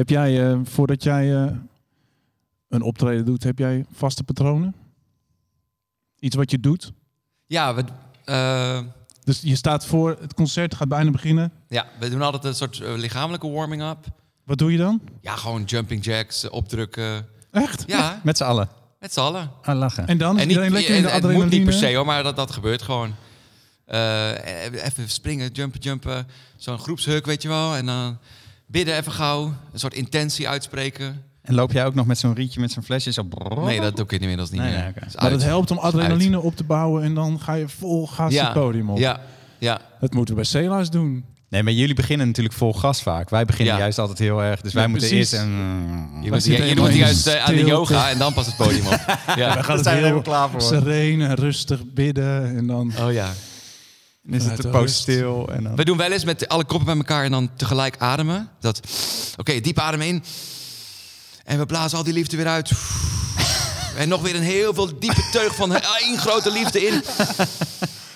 Heb jij, eh, voordat jij eh, een optreden doet, heb jij vaste patronen? Iets wat je doet? Ja, we, eh, Dus je staat voor, het concert gaat bijna beginnen. ja, we doen altijd een soort lichamelijke warming-up. Wat doe je dan? Ja, gewoon jumping jacks, opdrukken. Echt? Ja, Met z'n allen. met z'n allen. Ah, lachen. En dan is En niet, iedereen lekker in de en het moet niet adrenaline? per se hoor, maar dat, dat gebeurt gewoon. Eh, even springen, jumpen, jumpen. Zo'n groepshuk, weet je wel. En dan bidden even gauw. Een soort intentie uitspreken. En loop jij ook nog met zo'n rietje met zo'n flesje zo... Nee, dat doe ik inmiddels niet Nee, meer. nee, Maar dat uit. helpt om adrenaline op te bouwen en dan ga je vol gas Ja, het podium op. Ja, ja. Dat moeten we bij Cela's doen. Nee, maar jullie beginnen natuurlijk vol gas vaak. Wij beginnen Ja. juist altijd heel erg. Dus wij moeten eerst... En, Je moet, je, juist eh, aan de yoga en dan pas het podium op. Ja. We gaan Daar het heel helemaal klaar voor. sereen en rustig bidden en dan... Oh ja. Dan is het Vanuit de de poos stil. En dan... We doen wel eens met alle koppen bij elkaar en dan tegelijk ademen. Dat, oké, diep adem in. En we blazen al die liefde weer uit. En nog weer een heel veel diepe teug van één grote liefde in.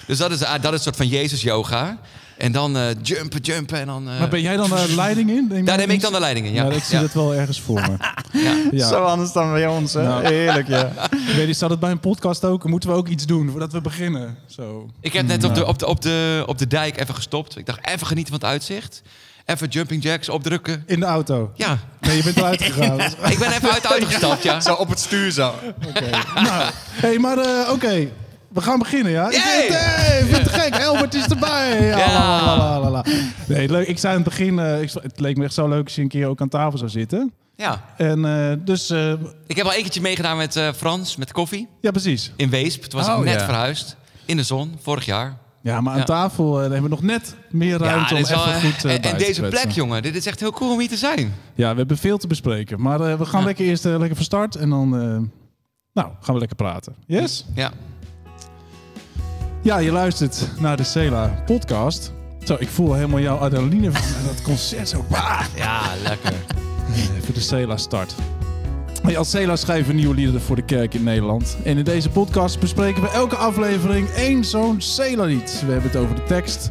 Dus dat is, ah, dat is een soort van Jezus-yoga. En dan eh, jumpen, jumpen en dan... eh, Maar ben jij dan de leiding in? daar neem ik dan de leiding in, ja. Ja, ik zie Ja. dat wel ergens voor me. Ja. Ja. Zo anders dan bij ons, hè? Nou. Heerlijk, ja. Ik weet niet, staat het bij een podcast ook? Moeten we ook iets doen voordat we beginnen? Zo. Ik heb net op de, op, de, op, de, op de dijk even gestopt. Ik dacht, even genieten van het uitzicht. Even jumping jacks opdrukken. In de auto? Ja, Nee, je bent eruit gegaan. ik ben even uit de auto gestapt, ja. Zo op het stuur zo. Oké. Nou, hey, maar eh, oké. We gaan beginnen, ja? Ik vind, hey, ik vind het gek. Elbert is erbij. Ja. Ja. la, la, la, la. Nee, leuk. Ik zei aan het begin, eh, ik, het leek me echt zo leuk als je een keer ook aan tafel zou zitten. Ja, En eh, dus, eh, ik heb al een keertje meegedaan met eh, Frans, met koffie. ja, precies. In Weesp. Toen was Oh, ik net ja. verhuisd. In de zon, vorig jaar. Ja, maar aan Ja. tafel eh, hebben we nog net meer ruimte om dit is even wel, goed eh, En, bij en te deze kletsen. plek, jongen. Dit is echt heel cool om hier te zijn. Ja, we hebben veel te bespreken. Maar eh, we gaan Ja. lekker eerst eh, lekker van start. En dan eh, nou, gaan we lekker praten. Yes? Ja. Ja, je luistert naar de Cela podcast. Zo, ik voel helemaal jouw adrenaline van dat concert. Zo, bah! Ja, lekker. Even de Cela start. Hey, als Cela schrijven we nieuwe liederen voor de kerk in Nederland. En in deze podcast bespreken we elke aflevering één zo'n Cela-lied. We hebben het over de tekst.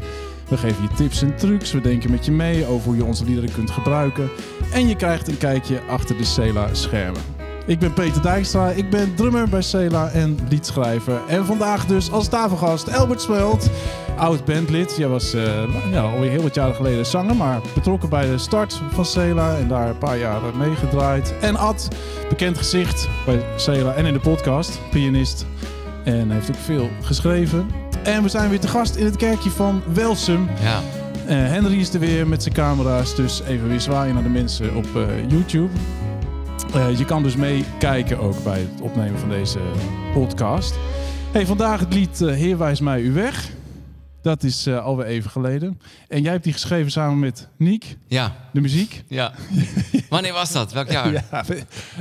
We geven je tips en trucs. We denken met je mee over hoe je onze liederen kunt gebruiken. En je krijgt een kijkje achter de Cela-schermen. Ik ben Peter Dijkstra, ik ben drummer bij Cela en liedschrijver. En vandaag dus als tafelgast Albert Smelt, oud bandlid. Jij was ja, alweer heel wat jaren geleden zanger, maar betrokken bij de start van Cela en daar een paar jaren meegedraaid. En Ad, bekend gezicht bij Cela en in de podcast, pianist. En heeft ook veel geschreven. En we zijn weer te gast in het kerkje van Welsum. Ja. Eh, Henry is er weer met zijn camera's, dus even weer zwaaien naar de mensen op eh, YouTube. Eh, je kan dus meekijken ook bij het opnemen van deze podcast. Hey, vandaag het lied eh, Heer wijs mij u weg. Dat is eh, alweer even geleden. En jij hebt die geschreven samen met Niek, Ja. de muziek. Ja. Wanneer was dat? Welk jaar? Ja,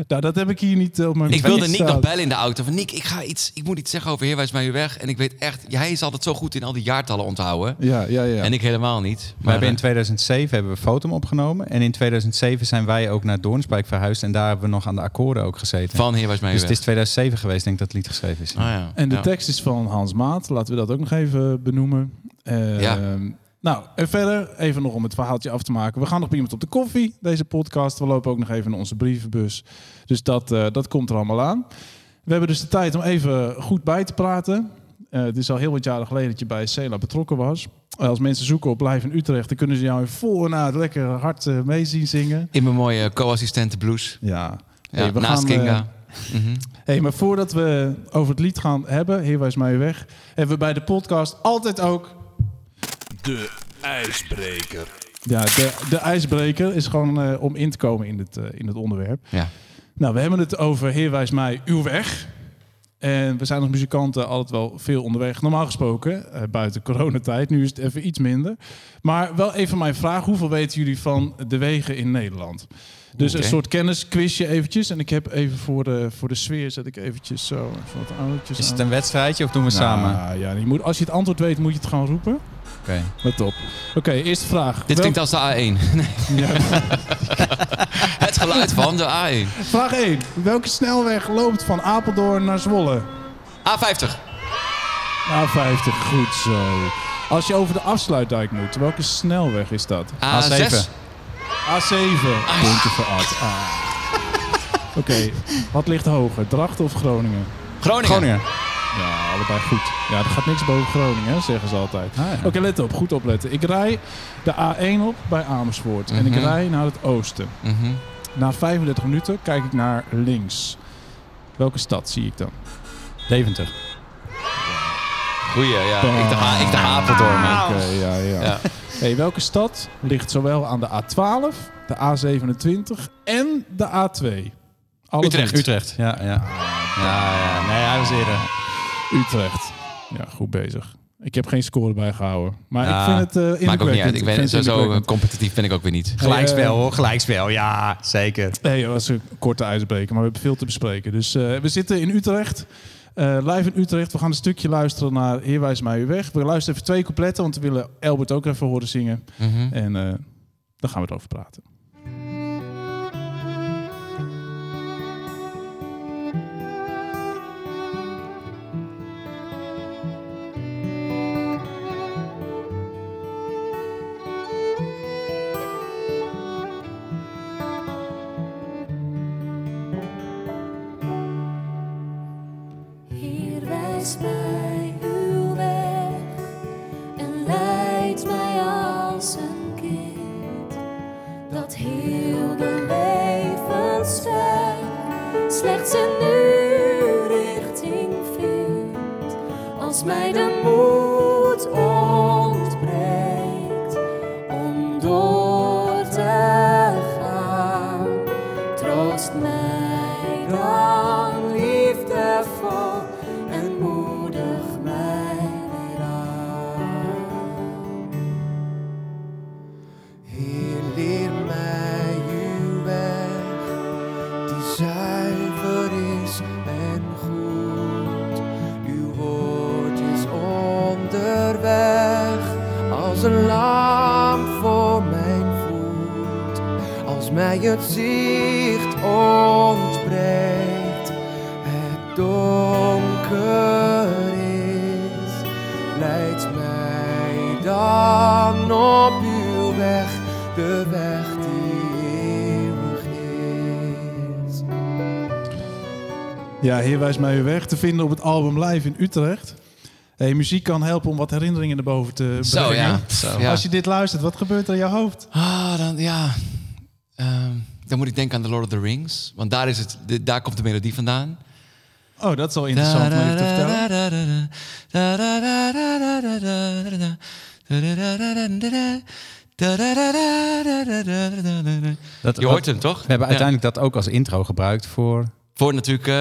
nou, dat heb ik hier niet eh, op mijn Ik wilde Nick nog bellen in de auto. Van Nick, ik, ga iets, ik moet iets zeggen over Heer Wijs mij u weg. En ik weet echt, jij is altijd zo goed in al die jaartallen onthouden. Ja, ja, ja. En ik helemaal niet. We hebben in eh, 2007 hebben we Fotum opgenomen. En in 2007 zijn wij ook naar Doornspijk verhuisd. En daar hebben we nog aan de akkoorden ook gezeten. van Heer Wijs mij u dus weg. het is 2007 geweest, denk ik, dat het lied geschreven is. Ah, ja. En de Ja. tekst is van Hans Maat. Laten we dat ook nog even benoemen. Ja. Nou, en verder, even nog om het verhaaltje af te maken. We gaan nog bij iemand op de koffie, deze podcast. We lopen ook nog even naar onze brievenbus. Dus dat, eh, dat komt er allemaal aan. We hebben dus de tijd om even goed bij te praten. Eh, het is al heel wat jaren geleden dat je bij Cela betrokken was. Eh, als mensen zoeken op Live in Utrecht, dan kunnen ze jou in vol en uit lekker hard mee zien zingen. In mijn mooie co-assistente blues. Ja. Ja, we naast gaan, Kinga. Mhm. Hey, maar voordat we over het lied gaan hebben, Heer wijs mij weg, hebben we bij de podcast altijd ook De ijsbreker. Ja, de, de ijsbreker is gewoon eh, om in te komen in het, eh, in het onderwerp. Ja. Nou, we hebben het over Heer wijs mij uw weg. En we zijn als muzikanten altijd wel veel onderweg. Normaal gesproken, eh, buiten coronatijd. Nu is het even iets minder. Maar wel even mijn vraag. Hoeveel weten jullie van de wegen in Nederland? Dus een soort kennisquizje eventjes. En ik heb even voor de, voor de sfeer zet ik eventjes zo even wat oudertjes Is het een wedstrijdje of doen we samen? Nou, ja, je moet, als je het antwoord weet, moet je het gewoon roepen. Oké. Let op. Oké, eerste vraag. Dit klinkt als de A1. Nee, Ja. het geluid van de A1. Vraag 1. Welke snelweg loopt van Apeldoorn naar Zwolle? A50. A50, goed zo. Als je over de afsluitdijk moet, welke snelweg is dat? A6. A7. A7. Puntje voor Art. Ah. Oké, wat ligt hoger? Drachten of Groningen? Groningen. Groningen. Ja, allebei goed. Ja, er gaat niks boven Groningen, hè, zeggen ze altijd. Ah, ja. Oké, let op. Goed opletten. Ik rij de A1 op bij Amersfoort. En ik Mhm. rij naar het oosten. Mhm. Na 35 minuten kijk ik naar links. Welke stad zie ik dan? Deventer. Goeie, ja. Ik dacht, ik dacht Apeldoorn. Oké, ja, ja. Ja. Hey, welke stad ligt zowel aan de A12, de A27 en de A2? Alle Utrecht. Utrecht. Ja, ja. Ja, ja. Nee, hij was eerder. Utrecht. Ja, goed bezig. Ik heb geen score bijgehouden. Maar Ja, ik vind het uh, Maakt ook niet uit. Ik ben vind zo, zo competitief ben ik ook weer niet. Gelijkspel hoor, gelijkspel. Ja, zeker. Nee, dat was een korte ijsbreker, maar we hebben veel te bespreken. Dus eh, we zitten in Utrecht. eh, live in Utrecht. We gaan een stukje luisteren naar Heer wijs mij u weg. We luisteren even twee coupletten, want we willen Albert ook even horen zingen. Mhm. En eh daar gaan we het over praten. Als een lamp voor mijn voet. Als mij het zicht ontbreekt, het donker is, leidt mij dan op uw weg, de weg die eeuwig is. Ja, Heer wijs mij uw weg te vinden op het album Live in Utrecht. Hey, muziek kan helpen om wat herinneringen naar boven te brengen. Zo, ja. Zo. Ja. Als je dit luistert, wat gebeurt er in je hoofd? Ah, dan ja. Ehm, dan moet ik denken aan The Lord of the Rings. Want daar, is het, de- daar komt de melodie vandaan. Oh, dat is wel interessant om te vertellen. Dat, Je hoort hem, toch? We hebben uiteindelijk dat ook als intro gebruikt voor... Voor natuurlijk... eh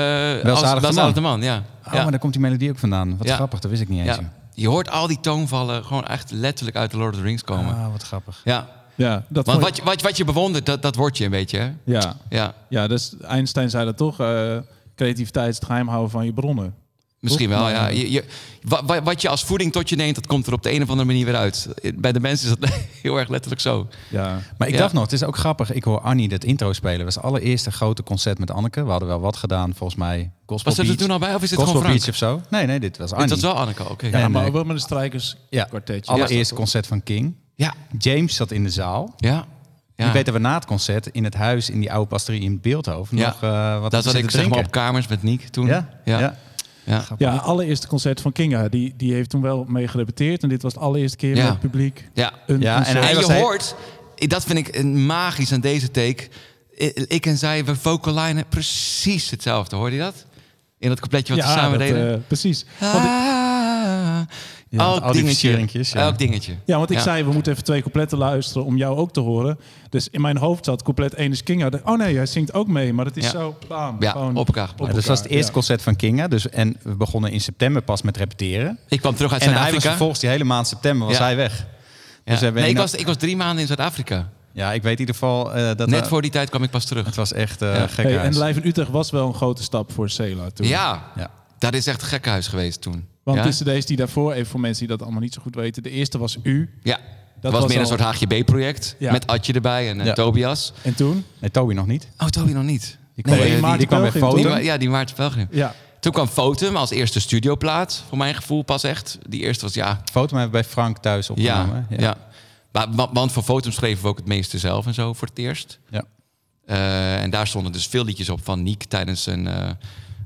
Welzalig als- de Man. de man, ja. Oh, ja. maar daar komt die melodie ook vandaan. Wat Ja. grappig, dat wist ik niet eens. ja. Je hoort al die toonvallen gewoon echt letterlijk uit The Lord of the Rings komen. Ah, wat grappig. Ja. Ja, dat Want wat je, wat, wat je bewondert, dat, dat word je een beetje, hè? Ja, Ja. ja dus Einstein zei dat toch. eh, creativiteit is het geheim houden van je bronnen. Misschien wel, Maar, ja. Je, je, wa- wa- wat je als voeding tot je neemt, dat komt er op de een of andere manier weer uit. Bij de mensen is dat heel erg letterlijk zo. Ja, Maar ik Ja. dacht nog, het is ook grappig. Ik hoor Annie dat intro spelen. Dat was het allereerste grote concert met Anneke. We hadden wel wat gedaan, volgens mij. Gospel Was dat er toen al bij of is dit Gospel gewoon Frank? Beach of zo? Nee, nee, dit was Annie. Dit was wel Anneke, oké. ja, Ja, maar ook wel met een strijkers Ja, kwartetje. allereerste concert van King. Ja, James zat in de zaal. ja. ja. Die weten we na het concert in het huis in die oude pastorie in Beeldhoven Ja. nog eh, wat dat zat ik zeg maar op kamers met Niek toen. Ja, ja. Ja. ja. Allereerste concert van Kinga. Die, die heeft toen wel mee gerepeteerd. En dit was de allereerste keer Ja. met het publiek. Ja. Een Ja, en hij En je hoort, dat vind ik een magisch aan deze take. Ik en zij, we vocalinen precies hetzelfde. Hoorde je dat? In dat coupletje wat we samen dat, deden. eh, precies. Want ik, Ah, Ja, elk dingetje. ja. Elk dingetje. ja, want ik Ja. zei, we moeten even twee coupletten luisteren om jou ook te horen. Dus in mijn hoofd zat couplet 1 is Kinga. Oh nee, hij zingt ook mee. Maar het is Ja. zo, bam. Ja, gewoon op elkaar dus dat was het eerste ja. concert van Kinga. Dus, en we begonnen in september pas met repeteren. Ik kwam terug uit En hij was Zuid-Afrika. vervolgens die hele maand september was Ja. hij weg. Ja. Dus we hebben nee, ik was, ik was drie maanden in Zuid-Afrika. Ja, ik weet in ieder geval eh, dat... Net we- voor die tijd kwam ik pas terug. Het was echt eh Ja. gek Hey, huis. en Live in Utrecht was wel een grote stap voor Cela toen. Ja, Ja. dat is echt een gekkenhuis geweest toen. Want ja? de cd's die daarvoor, even voor mensen die dat allemaal niet zo goed weten. De eerste was U. Ja, dat was, was meer een soort HGB-project. Ja. Met Adje erbij en eh, Ja. Tobias. En toen? Nee, Toby nog niet. Oh, Toby nog niet. Die Nee, kwam, die die, Maarten die kwam Pelgrim, foto. Die, ja, die Maarten Pelgrim. Ja. Toen kwam Fotum als eerste studioplaat. Voor mijn gevoel pas echt. Die eerste was ja. foto hebben we bij Frank thuis Ja, opgenomen. ja. wa- wa- want voor Fotum schreven we ook het meeste zelf en zo voor het eerst. Ja. Eh, en daar stonden dus veel liedjes op van Niek tijdens een... eh, eh,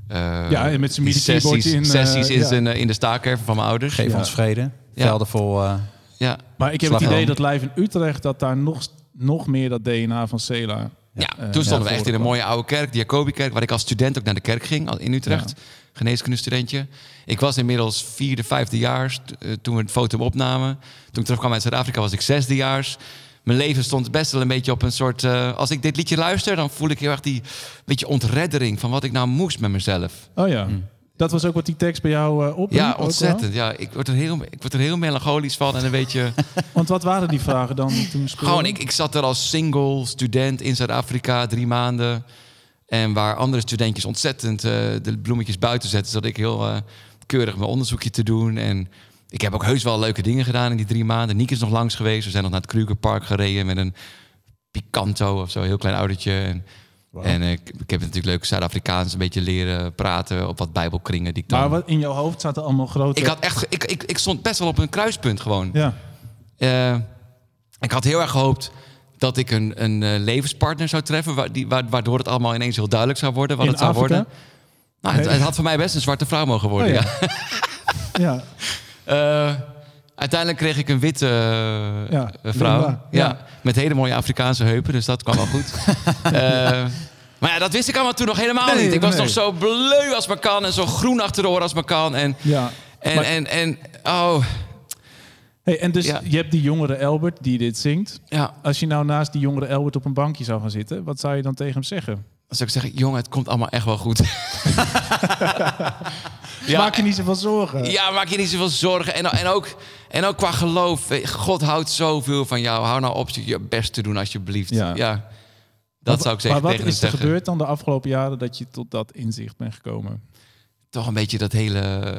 Ja, en met zijn sessies, in, eh, sessies in, ja. zijn, eh, in de staakerven van mijn ouders. Geef Ja. ons vrede. Ja. Velden vol... eh, Ja, Maar ik heb Slag het idee dat live in Utrecht, dat daar nog, nog meer dat DNA van Cela... Ja, eh, toen stonden we echt in een mooie oude kerk, de Jacobikerk, waar ik als student ook naar de kerk ging al in Utrecht. Geneeskundestudentje. Ik was inmiddels vierde, vijfdejaars eh, toen we het foto opnamen. Toen ik terugkwam uit Zuid-Afrika was ik zesdejaars. Mijn leven stond best wel een beetje op een soort... eh, als ik dit liedje luister, dan voel ik heel erg die beetje ontreddering... van wat ik nou moest met mezelf. Oh ja. Dat was ook wat die tekst bij jou eh op. Ja, ontzettend. Ja, ik, word er heel, ik word er heel melancholisch van en een beetje... Want wat waren die vragen dan toen speelden? Gewoon, ik, ik zat er als single student in Zuid-Afrika, drie maanden. En waar andere studentjes ontzettend eh, de bloemetjes buiten zetten, zat ik heel keurig mijn onderzoekje te doen. En ik heb ook heus wel leuke dingen gedaan in die drie maanden. Niek is nog langs geweest. We zijn nog naar het Krugerpark gereden met een Picanto of zo, een heel klein autootje. En, en eh, ik, ik heb natuurlijk leuk Zuid-Afrikaans een beetje leren praten op wat bijbelkringen die ik dan... Maar wat in jouw hoofd zaten allemaal grote... ik, had echt, ik, ik, ik stond best wel op een kruispunt gewoon. Ja. Eh, ik had heel erg gehoopt dat ik een, een eh, levenspartner zou treffen, wa- die, wa- waardoor het allemaal ineens heel duidelijk zou worden wat In het zou Afrika? worden. Nou, Nee. het had voor mij best een zwarte vrouw mogen worden. Oh, ja. ja. Eh, uiteindelijk kreeg ik een witte eh, Ja, eh, vrouw. Ja. ja. met hele mooie Afrikaanse heupen, dus dat kwam wel goed. Maar ja, dat wist ik allemaal toen nog helemaal Nee, niet. Ik was nee. nog zo bleu als maar kan en zo groen achter de oren als maar kan. En, ja. en, Maar- en, en, oh, Hey, en dus Ja. je hebt die jongere Albert die dit zingt. ja. Als je nou naast die jongere Albert op een bankje zou gaan zitten, wat zou je dan tegen hem zeggen? Dan zou ik zeggen, jongen, het komt allemaal echt wel goed. ja, Maak je niet zoveel zorgen. Ja, maak je niet zoveel zorgen. En, en, ook, en ook qua geloof. God houdt zoveel van jou. Hou nou op je best te doen, alsjeblieft. Ja. Ja. Dat Maar- zou ik zeggen Maar wat tegen is er zeggen. gebeurd dan de afgelopen jaren dat je tot dat inzicht bent gekomen? Toch een beetje dat hele...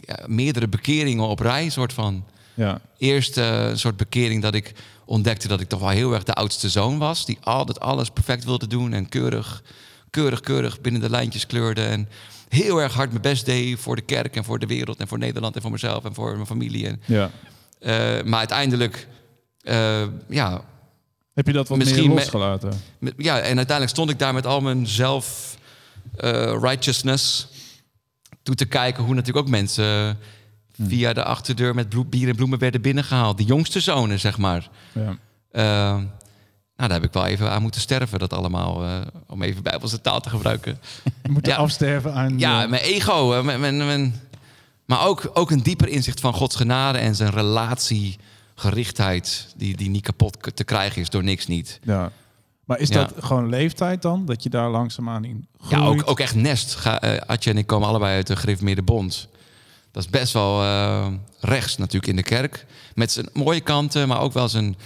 ja, meerdere bekeringen op rij, soort van. Ja. Eerst eh, een soort bekering dat ik ontdekte dat ik toch wel heel erg de oudste zoon was. Die altijd alles perfect wilde doen en keurig, keurig, keurig binnen de lijntjes kleurde. En heel erg hard mijn best deed voor de kerk en voor de wereld en voor Nederland en voor mezelf en voor mijn familie. En, ja. eh, maar uiteindelijk, eh, ja, Heb je dat wat Misschien meer me- losgelaten? ja, en uiteindelijk stond ik daar met al mijn zelf eh, righteousness toe te kijken hoe natuurlijk ook mensen via de achterdeur met bier en bloemen werden binnengehaald. De jongste zonen, zeg maar. Ja. Eh, nou, daar heb ik wel even aan moeten sterven, dat allemaal, eh, om even bijbelse taal te gebruiken. Je moet Ja. afsterven aan... Ja, eh, mijn ego, mijn, mijn, mijn- maar ook, ook een dieper inzicht van Gods genade en zijn relatiegerichtheid, die, die niet kapot te krijgen is door niks niet. ja. Maar is Ja. dat gewoon leeftijd dan? Dat je daar langzaamaan in groeit? Ja, ook, ook echt nest. Ga, Atje en ik komen allebei uit de Gereformeerde Bond. Dat is best wel eh, rechts natuurlijk in de kerk. Met zijn mooie kanten, maar ook wel zijn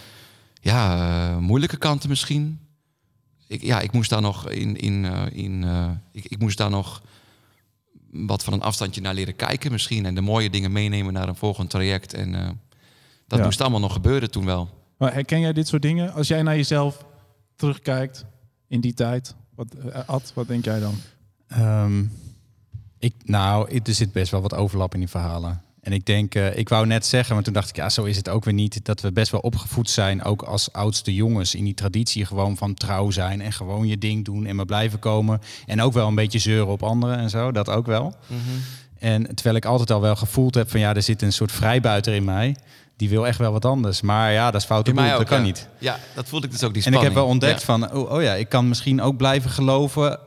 ja, eh, moeilijke kanten misschien. Ik, ja, ik moest daar nog in. in, eh, in eh, ik, ik moest daar nog wat van een afstandje naar leren kijken misschien. En de mooie dingen meenemen naar een volgend traject. En eh, dat Ja. moest allemaal nog gebeuren toen wel. Maar herken jij dit soort dingen? Als jij naar jezelf terugkijkt in die tijd, wat, Ad, wat denk jij dan? Ehm, ik, nou, er zit best wel wat overlap in die verhalen. En ik denk, eh, ik wou net zeggen, maar toen dacht ik, ja, zo is het ook weer niet. Dat we best wel opgevoed zijn, ook als oudste jongens, in die traditie gewoon van trouw zijn en gewoon je ding doen en maar blijven komen. En ook wel een beetje zeuren op anderen en zo, dat ook wel. En terwijl ik altijd al wel gevoeld heb van, ja, er zit een soort vrijbuiter in mij. Die wil echt wel wat anders. Maar ja, dat is mij dat ook, kan ja. niet. Ja, dat voelde ik dus ook die En ik spanning. heb wel ontdekt Ja. van, oh, oh ja, ik kan misschien ook blijven geloven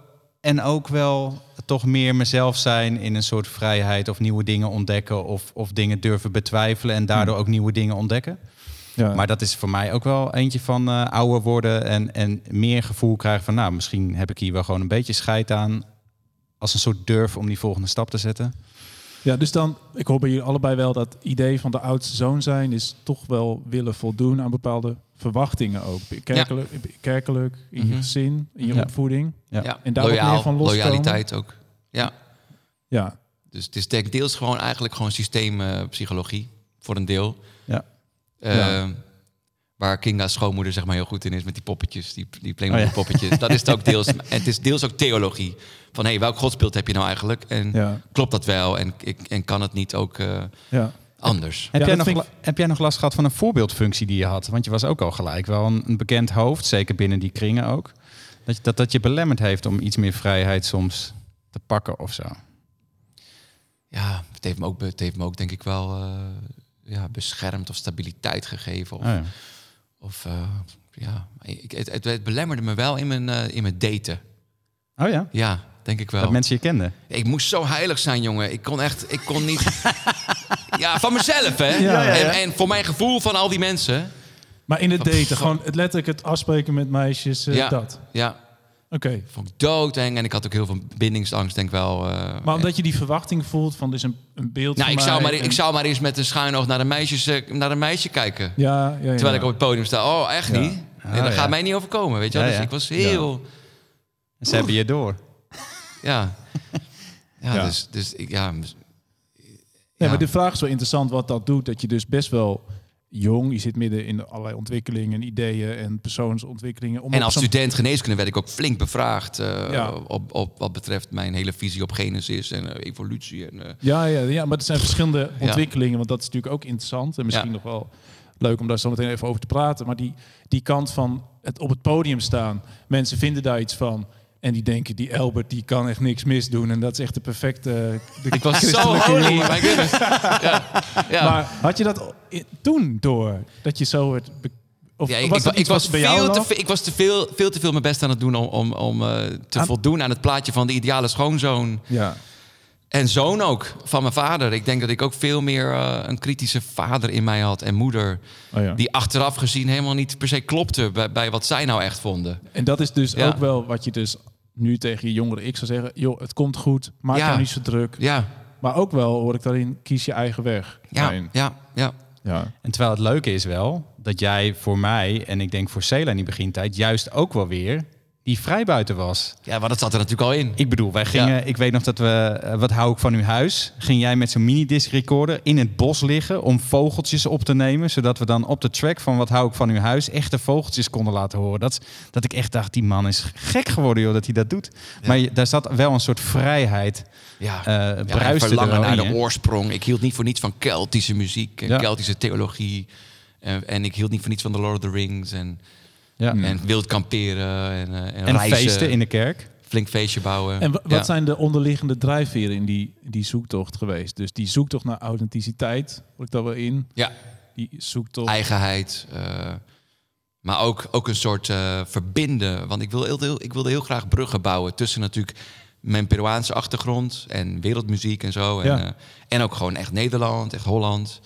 en ook wel toch meer mezelf zijn in een soort vrijheid of nieuwe dingen ontdekken of, of dingen durven betwijfelen en daardoor ook nieuwe dingen ontdekken. Ja. Maar dat is voor mij ook wel eentje van eh, ouder worden en, en meer gevoel krijgen van, nou, misschien heb ik hier wel gewoon een beetje scheid aan als een soort durf om die volgende stap te zetten. Ja, dus dan, ik hoor bij jullie allebei wel dat idee van de oudste zoon zijn is toch wel willen voldoen aan bepaalde verwachtingen ook. Kerkelijk, kerkelijk in je Mhm. gezin, in je Ja. opvoeding. Ja. En daar ook loyaal, meer van loskomen? loyaliteit ook. Ja, Ja, dus het is deels gewoon eigenlijk gewoon systeempsychologie voor een deel. Ja. Eh, Ja. Waar Kinga's schoonmoeder zeg maar heel goed in is met die poppetjes, die, die Oh Playmobil ja. poppetjes. Dat is het ook deels. En het is deels ook theologie. Van hé, hey, welk godsbeeld heb je nou eigenlijk? En ja, klopt dat wel? En, ik, en kan het niet ook... eh, ja. anders. Heb, Ja, jij nog, heb jij nog last gehad van een voorbeeldfunctie die je had? Want je was ook al gelijk wel een, een bekend hoofd, zeker binnen die kringen ook. Dat, je- dat dat je belemmerd heeft om iets meer vrijheid soms te pakken of zo. Ja, het heeft me ook, het heeft me ook denk ik wel eh, ja, beschermd of stabiliteit gegeven. Of, Oh ja. Of eh, ja, ik, het, het, het belemmerde me wel in mijn, eh, in mijn daten. Oh ja? Ja, denk ik wel. Dat mensen je kenden. Ik moest zo heilig zijn, jongen. Ik kon echt, ik kon niet. ja, van mezelf, hè? Ja, ja, ja. En, en voor mijn gevoel van al die mensen. Maar in het daten, gewoon het letterlijk het afspreken met meisjes, eh, ja, dat. ja, Oké. vond ik doodeng. En ik had ook heel veel bindingsangst, denk ik wel. eh. Maar omdat je die verwachting voelt van, dit is een, een beeld nou, van ik zou, maar, en- ik zou maar eens met een schuin oog naar een, meisjes, eh, naar een meisje kijken. Ja, ja, ja. Terwijl ik op het podium sta. Oh, echt Ja. niet? Nee, Ah, dat ja. gaat mij niet overkomen, weet je wel. Ja, Dus ja. ik was heel... En ze hebben je door. Ja. Ja, Ja. dus... dus ik, ja, Ja, ja. maar de vraag is wel interessant wat dat doet. Dat je dus best wel jong, je zit midden in allerlei ontwikkelingen, ideeën en persoonsontwikkelingen. Om En als student geneeskunde werd ik ook flink bevraagd eh, Ja. op, op wat betreft mijn hele visie op genesis en eh, evolutie. En, eh, Ja, ja, ja, maar er zijn verschillende ontwikkelingen, want dat is natuurlijk ook interessant en misschien Ja. nog wel leuk om daar zo meteen even over te praten. Maar die, die kant van het op het podium staan, mensen vinden daar iets van. En die denken, die Albert, die kan echt niks misdoen. En dat is echt de perfecte... De ik was zo holy, jongen. my goodness. Ja. Ja. Maar had je dat toen door? Dat je zo werd... be- Of Ja, ik, was ik, was, veel te, lag? ve- ik was te veel, veel te veel mijn best aan het doen om, om, om eh, te Aan- voldoen aan het plaatje van de ideale schoonzoon. Ja. En zoon ook, van mijn vader. Ik denk dat ik ook veel meer eh, een kritische vader in mij had en moeder. Oh ja. Die achteraf gezien helemaal niet per se klopte bij, bij wat zij nou echt vonden. En dat is dus Ja. ook wel wat je dus nu tegen je jongere ik zou zeggen. Joh, het komt goed. Maak Ja. niet zo druk. Ja, Maar ook wel hoor ik daarin, kies je eigen weg. ja, daarin. ja, ja. ja. En terwijl het leuke is wel dat jij voor mij en ik denk voor Cela in die begintijd juist ook wel weer die vrijbuiter was. Ja, maar dat zat er natuurlijk al in. Ik bedoel, wij gingen, ik weet nog dat we, eh, wat hou ik van uw huis? Ging jij met zo'n minidisc recorder in het bos liggen om vogeltjes op te nemen, zodat we dan op de track van wat hou ik van uw huis echte vogeltjes konden laten horen. Dat, dat ik echt dacht, die man is gek geworden joh, dat hij dat doet. Maar daar zat wel een soort vrijheid, Ja, eh ja er verlangen naar de oorsprong. Ik hield niet voor niets van Keltische muziek en. Keltische theologie. En, en ik hield niet voor niets van The Lord of the Rings. En, Ja. en wild kamperen en, eh, en, En reizen. feesten in de kerk. Flink feestje bouwen. En wa- wat Ja. zijn de onderliggende drijfveren in die, die zoektocht geweest? Dus die zoektocht naar authenticiteit, hoor ik daar wel in? Ja, Die zoektocht... eigenheid. eh, maar ook, ook een soort eh, verbinden. Want ik, wil heel, heel, ik wilde heel graag bruggen bouwen tussen natuurlijk mijn Peruaanse achtergrond en wereldmuziek en zo. En, Ja. eh, en ook gewoon echt Nederland, echt Holland.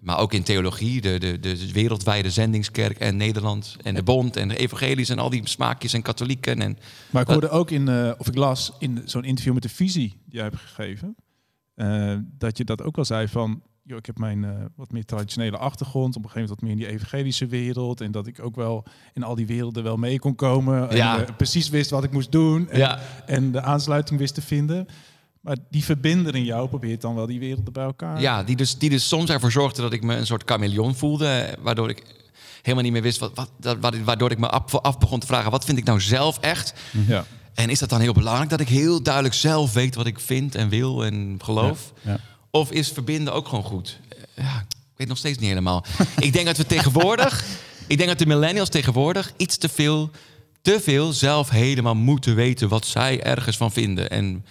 Maar ook in theologie, de, de, de wereldwijde zendingskerk en Nederland. En de bond en de evangelisch en al die smaakjes en katholieken. En, Maar ik hoorde ook in, eh, of ik las in zo'n interview met de visie die jij hebt gegeven, eh, dat je dat ook wel zei van, joh, ik heb mijn eh, wat meer traditionele achtergrond, op een gegeven moment wat meer in die evangelische wereld, en dat ik ook wel in al die werelden wel mee kon komen, Ja. en precies wist wat ik moest doen, en, Ja. en de aansluiting wist te vinden. Maar die verbinder in jou probeert dan wel die werelden bij elkaar. Ja, die dus, die dus soms ervoor zorgde dat ik me een soort chameleon voelde. Waardoor ik helemaal niet meer wist wat, wat, waardoor ik me af, af begon te vragen: wat vind ik nou zelf echt? ja. En is dat dan heel belangrijk dat ik heel duidelijk zelf weet wat ik vind en wil en geloof? Ja. Of is verbinden ook gewoon goed? Eh, Ja, ik weet nog steeds niet helemaal. ik denk dat we tegenwoordig, ik denk dat de millennials tegenwoordig iets te veel, te veel zelf helemaal moeten weten wat zij ergens van vinden. En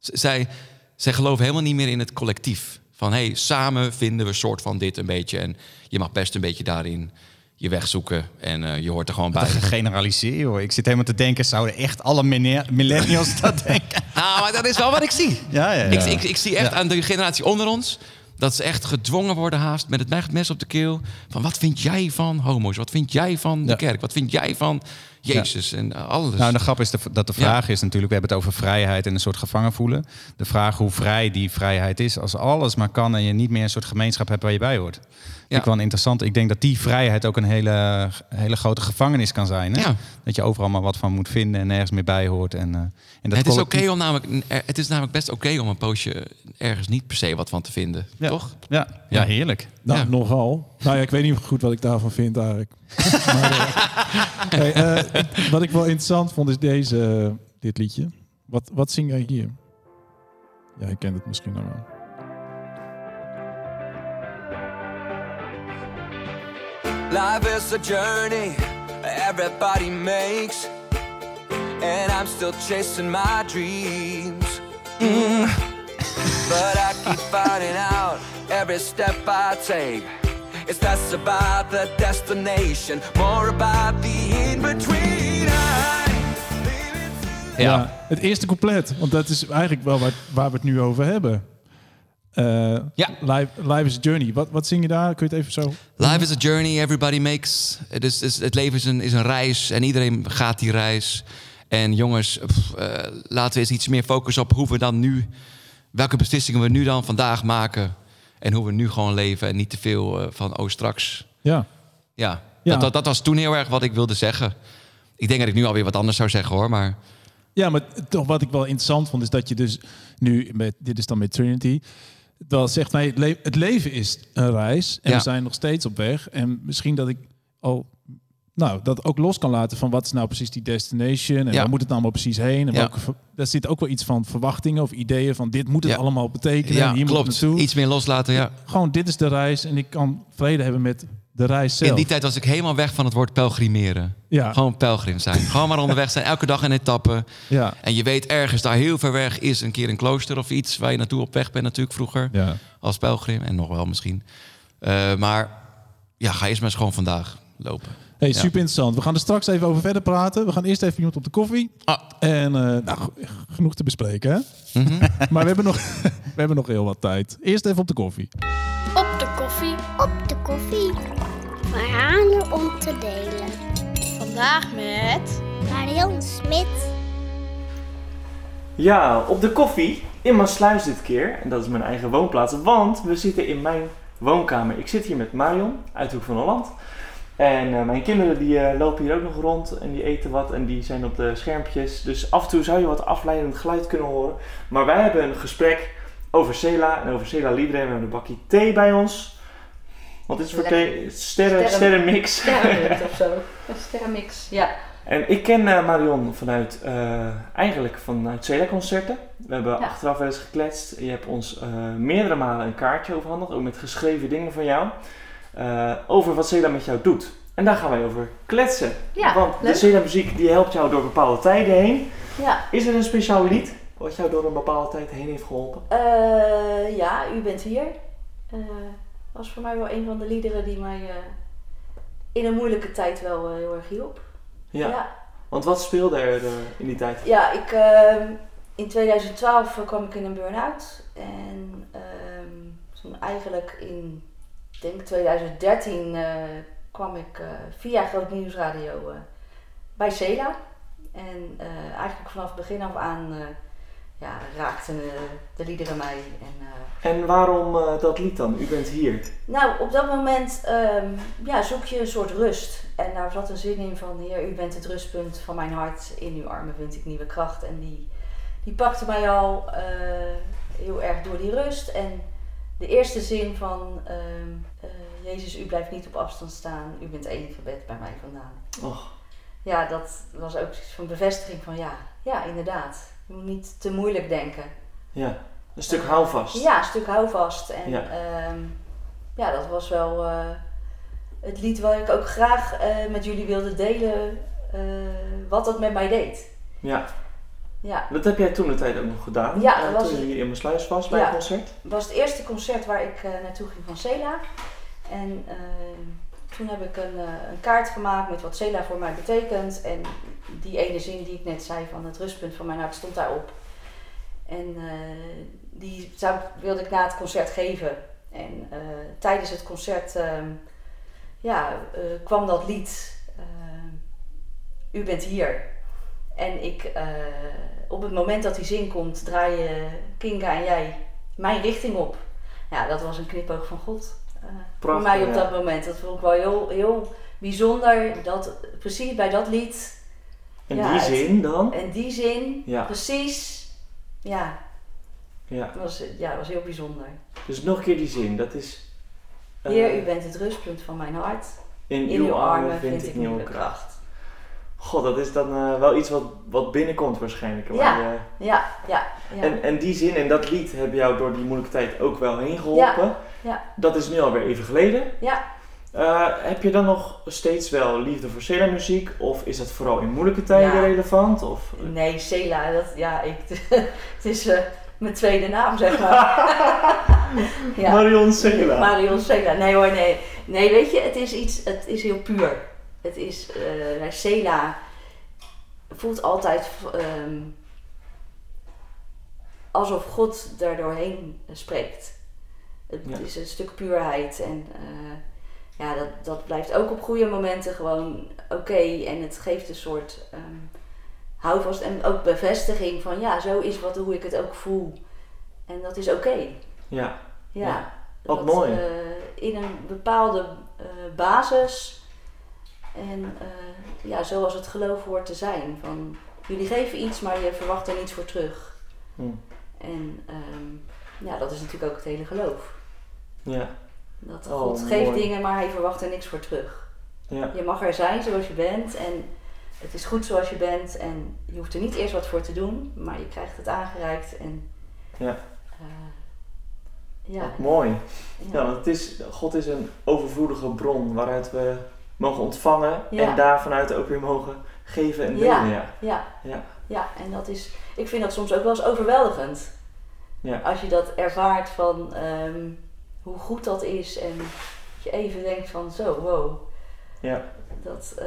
zij, zij geloven helemaal niet meer in het collectief. Van hé, hey, samen vinden we soort van dit een beetje. En je mag best een beetje daarin je weg zoeken. En eh, je hoort er gewoon bij. Dat gegeneraliseer, hoor. Ik zit helemaal te denken, zouden echt alle millennials dat denken? Nou, maar dat is wel wat ik zie. Ja, ja, ja. Ik, ik, ik zie echt aan de generatie onder ons... dat ze echt gedwongen worden haast met het mes op de keel... van wat vind jij van homo's? Wat vind jij van de kerk? Wat vind jij van Jezus? En eh, alles. Nou, de grap is de- dat de vraag is natuurlijk, we hebben het over vrijheid en een soort gevangen voelen. De vraag hoe vrij die vrijheid is, als alles maar kan en je niet meer een soort gemeenschap hebt waar je bij hoort. Ja. Ik wel interessant. Ik denk dat die vrijheid ook een hele, hele grote gevangenis kan zijn. Hè? Ja. Dat je overal maar wat van moet vinden en nergens meer bij hoort. En, eh, en dat het, is oké om namelijk, het is namelijk best oké om een poosje ergens niet per se wat van te vinden. Ja. Toch? Ja, ja, heerlijk. Nou, Ja. nogal. Nou ja, ik weet niet goed wat ik daarvan vind eigenlijk. maar, eh, hey, eh, wat ik wel interessant vond is deze, dit liedje. Wat, wat zing jij hier? Ja, je kent het misschien nog wel. Life is a journey everybody makes, and I'm still chasing my dreams. Mm. But I keep finding out every step I take. It's less about the destination, more about the in between. To Ja. het eerste couplet, want dat is eigenlijk wel waar, waar we het nu over hebben. Eh, Ja. life, life is a journey. Wat, wat zing je daar? Kun je het even zo... Life is a journey, everybody makes. Het, is, is- het leven is een, is een reis en iedereen gaat die reis. En jongens, pff, eh, laten we eens iets meer focussen op hoe we dan nu, welke beslissingen we nu dan vandaag maken. En hoe we nu gewoon leven en niet te veel eh, van, oh straks. Ja. Ja, Ja. Dat, dat, dat was toen heel erg wat ik wilde zeggen. Ik denk dat ik nu alweer wat anders zou zeggen hoor, maar Ja, maar toch wat ik wel interessant vond is dat je dus nu met dit is dan met Trinity wel zegt nee, het, le- het leven is een reis en Ja. we zijn nog steeds op weg en misschien dat ik al nou dat ook los kan laten van wat is nou precies die destination en Ja. waar moet het allemaal precies heen en Ja. welke ver- daar zit ook wel iets van verwachtingen of ideeën van dit moet het allemaal betekenen ja, en hier moet klopt. naartoe. Iets meer loslaten, ja. Gewoon dit is de reis en ik kan vrede hebben met de reis zelf. In die tijd was ik helemaal weg van het woord pelgrimeren. ja, Gewoon pelgrim zijn. Gewoon maar onderweg zijn, elke dag een etappe. ja, En je weet ergens daar heel ver weg is een keer een klooster of iets waar je naartoe op weg bent natuurlijk vroeger. ja. Als pelgrim en nog wel misschien. Eh, maar ja, ga eerst maar eens gewoon vandaag lopen. Hey, Ja. super interessant. We gaan er straks even over verder praten. We gaan eerst even iemand op de koffie. Ah. En eh, nou, genoeg te bespreken, hè? Mhm. Maar we hebben, nog, we hebben nog heel wat tijd. Eerst even op de koffie. Op de koffie. Op de koffie. Om te delen. Vandaag met... Marion Smit. Ja, op de koffie in Maasluis dit keer. En dat is mijn eigen woonplaats, want we zitten in mijn woonkamer. Ik zit hier met Marion uit Hoek van Holland. En eh, mijn kinderen die eh, lopen hier ook nog rond en die eten wat en die zijn op de schermpjes. Dus af en toe zou je wat afleidend geluid kunnen horen. Maar wij hebben een gesprek over Cela en over Cela Libre. We hebben een bakje thee bij ons. Wat is het voor thee? Sterren, Sterren- sterrenmix. Sterrenmix of zo. Een sterrenmix, ja. En ik ken eh, Marion vanuit, eh, eigenlijk vanuit Cela-concerten. We hebben Ja. achteraf wel eens gekletst. Je hebt ons eh, meerdere malen een kaartje overhandigd, ook met geschreven dingen van jou. over wat Cela met jou doet. En daar gaan wij over kletsen. Ja, Want leuk. de Cela-muziek die helpt jou door bepaalde tijden heen. Ja, Is er een speciaal lied wat jou door een bepaalde tijd heen heeft geholpen? Eh, ja, u bent hier. Was voor mij wel een van de liederen die mij eh, in een moeilijke tijd wel eh, heel erg hielp. Ja. ja. Want wat speelde er eh, in die tijd? Ja, ik, ehm, in 2012 kwam ik in een burn-out. En ehm, toen eigenlijk in, denk 2013, eh, kwam ik via Groot Nieuwsradio bij Cela. En eigenlijk vanaf het begin af aan ja, raakten eh, de liederen mij. En, eh, En waarom eh, dat lied dan? U bent hier. nou, op dat moment ehm, ja, zoek je een soort rust. En daar zat een zin in van, Heer, u bent het rustpunt van mijn hart. In uw armen vind ik nieuwe kracht. En die, die pakte mij al heel erg door die rust. En de eerste zin van, ehm, eh, Jezus, u blijft niet op afstand staan. U bent één gebed bij mij vandaan. Och, Ja, dat was ook van bevestiging van, ja, ja, inderdaad. Je moet niet te moeilijk denken. ja. Een stuk houvast. Ja, een stuk houvast. En Ja. ja, ja dat was wel eh, het lied waar ik ook graag eh, met jullie wilde delen eh, wat dat met mij deed. Ja. Ja, Dat heb jij toen de tijd ook nog gedaan. Ja, dat was toen je hier in mijn sluis was bij Ja. het concert. het was het eerste concert waar ik naartoe ging van Cela. En eh, toen heb ik een, eh, een kaart gemaakt met wat Cela voor mij betekent. En die ene zin die ik net zei van het rustpunt van mijn hart stond daarop. En eh, die zou, wilde ik na het concert geven. En eh, tijdens het concert ehm, ja, kwam dat lied. U bent hier. En ik, op het moment dat die zin komt, draaien Kinga en jij mijn richting op. Ja, dat was een knipoog van God. Eh, voor Prachtig, mij op ja. dat moment. Dat vond ik wel heel, heel bijzonder. Dat precies bij dat lied. En Ja, die het- zin dan? En die zin, Ja. precies. Ja, Ja. dat was, ja, dat was heel bijzonder. Dus nog een keer die zin. Dat is... eh, Heer, u bent het rustpunt van mijn hart. in, In uw armen vind ik nieuwe kracht. God, dat is dan eh, wel iets wat, wat binnenkomt waarschijnlijk. Ja. Ja, ja, ja. En, en die zin en dat lied hebben jou door die moeilijke tijd ook wel heen geholpen. ja. Dat is nu alweer even geleden. Ja. Eh, heb je dan nog steeds wel liefde voor Sela muziek? Of is dat vooral in moeilijke tijden Ja. relevant? Of, Nee, Sela, dat, ja, ik, het is eh, mijn tweede naam, zeg maar. ja. Marion Sela. Marion Sela. Nee hoor, nee. Nee, weet je, het is iets, het is heel puur. Het is, Sela voelt altijd ehm, alsof God daar doorheen spreekt. Het Ja. is een stuk puurheid en eh, ja, dat, dat blijft ook op goede momenten gewoon oké. En het geeft een soort ehm, houvast en ook bevestiging van ja, zo is wat, hoe ik het ook voel. En dat is oké. Ja. Ja. Ja. Wat Dat, mooi. eh, in een bepaalde eh, basis. En ja, zoals het geloof hoort te zijn. Van, jullie geven iets, maar je verwacht er niets voor terug. Hm. En ehm, ja, dat is natuurlijk ook het hele geloof. Ja. Dat Oh, God geeft mooi. dingen, maar hij verwacht er niks voor terug. Ja. Je mag er zijn zoals je bent en het is goed zoals je bent. En je hoeft er niet eerst wat voor te doen, maar je krijgt het aangereikt. En, Ja. eh, ja, Wat mooi. ja. Want het is, God is een overvloedige bron waaruit we mogen ontvangen Ja. en daar vanuit ook weer mogen geven en delen. Ja. Ja. Ja, Ja. ja, en dat is, ik vind dat soms ook wel eens overweldigend. Ja. Als je dat ervaart van ehm, hoe goed dat is en dat je even denkt van zo, wow. Ja. Dat, eh,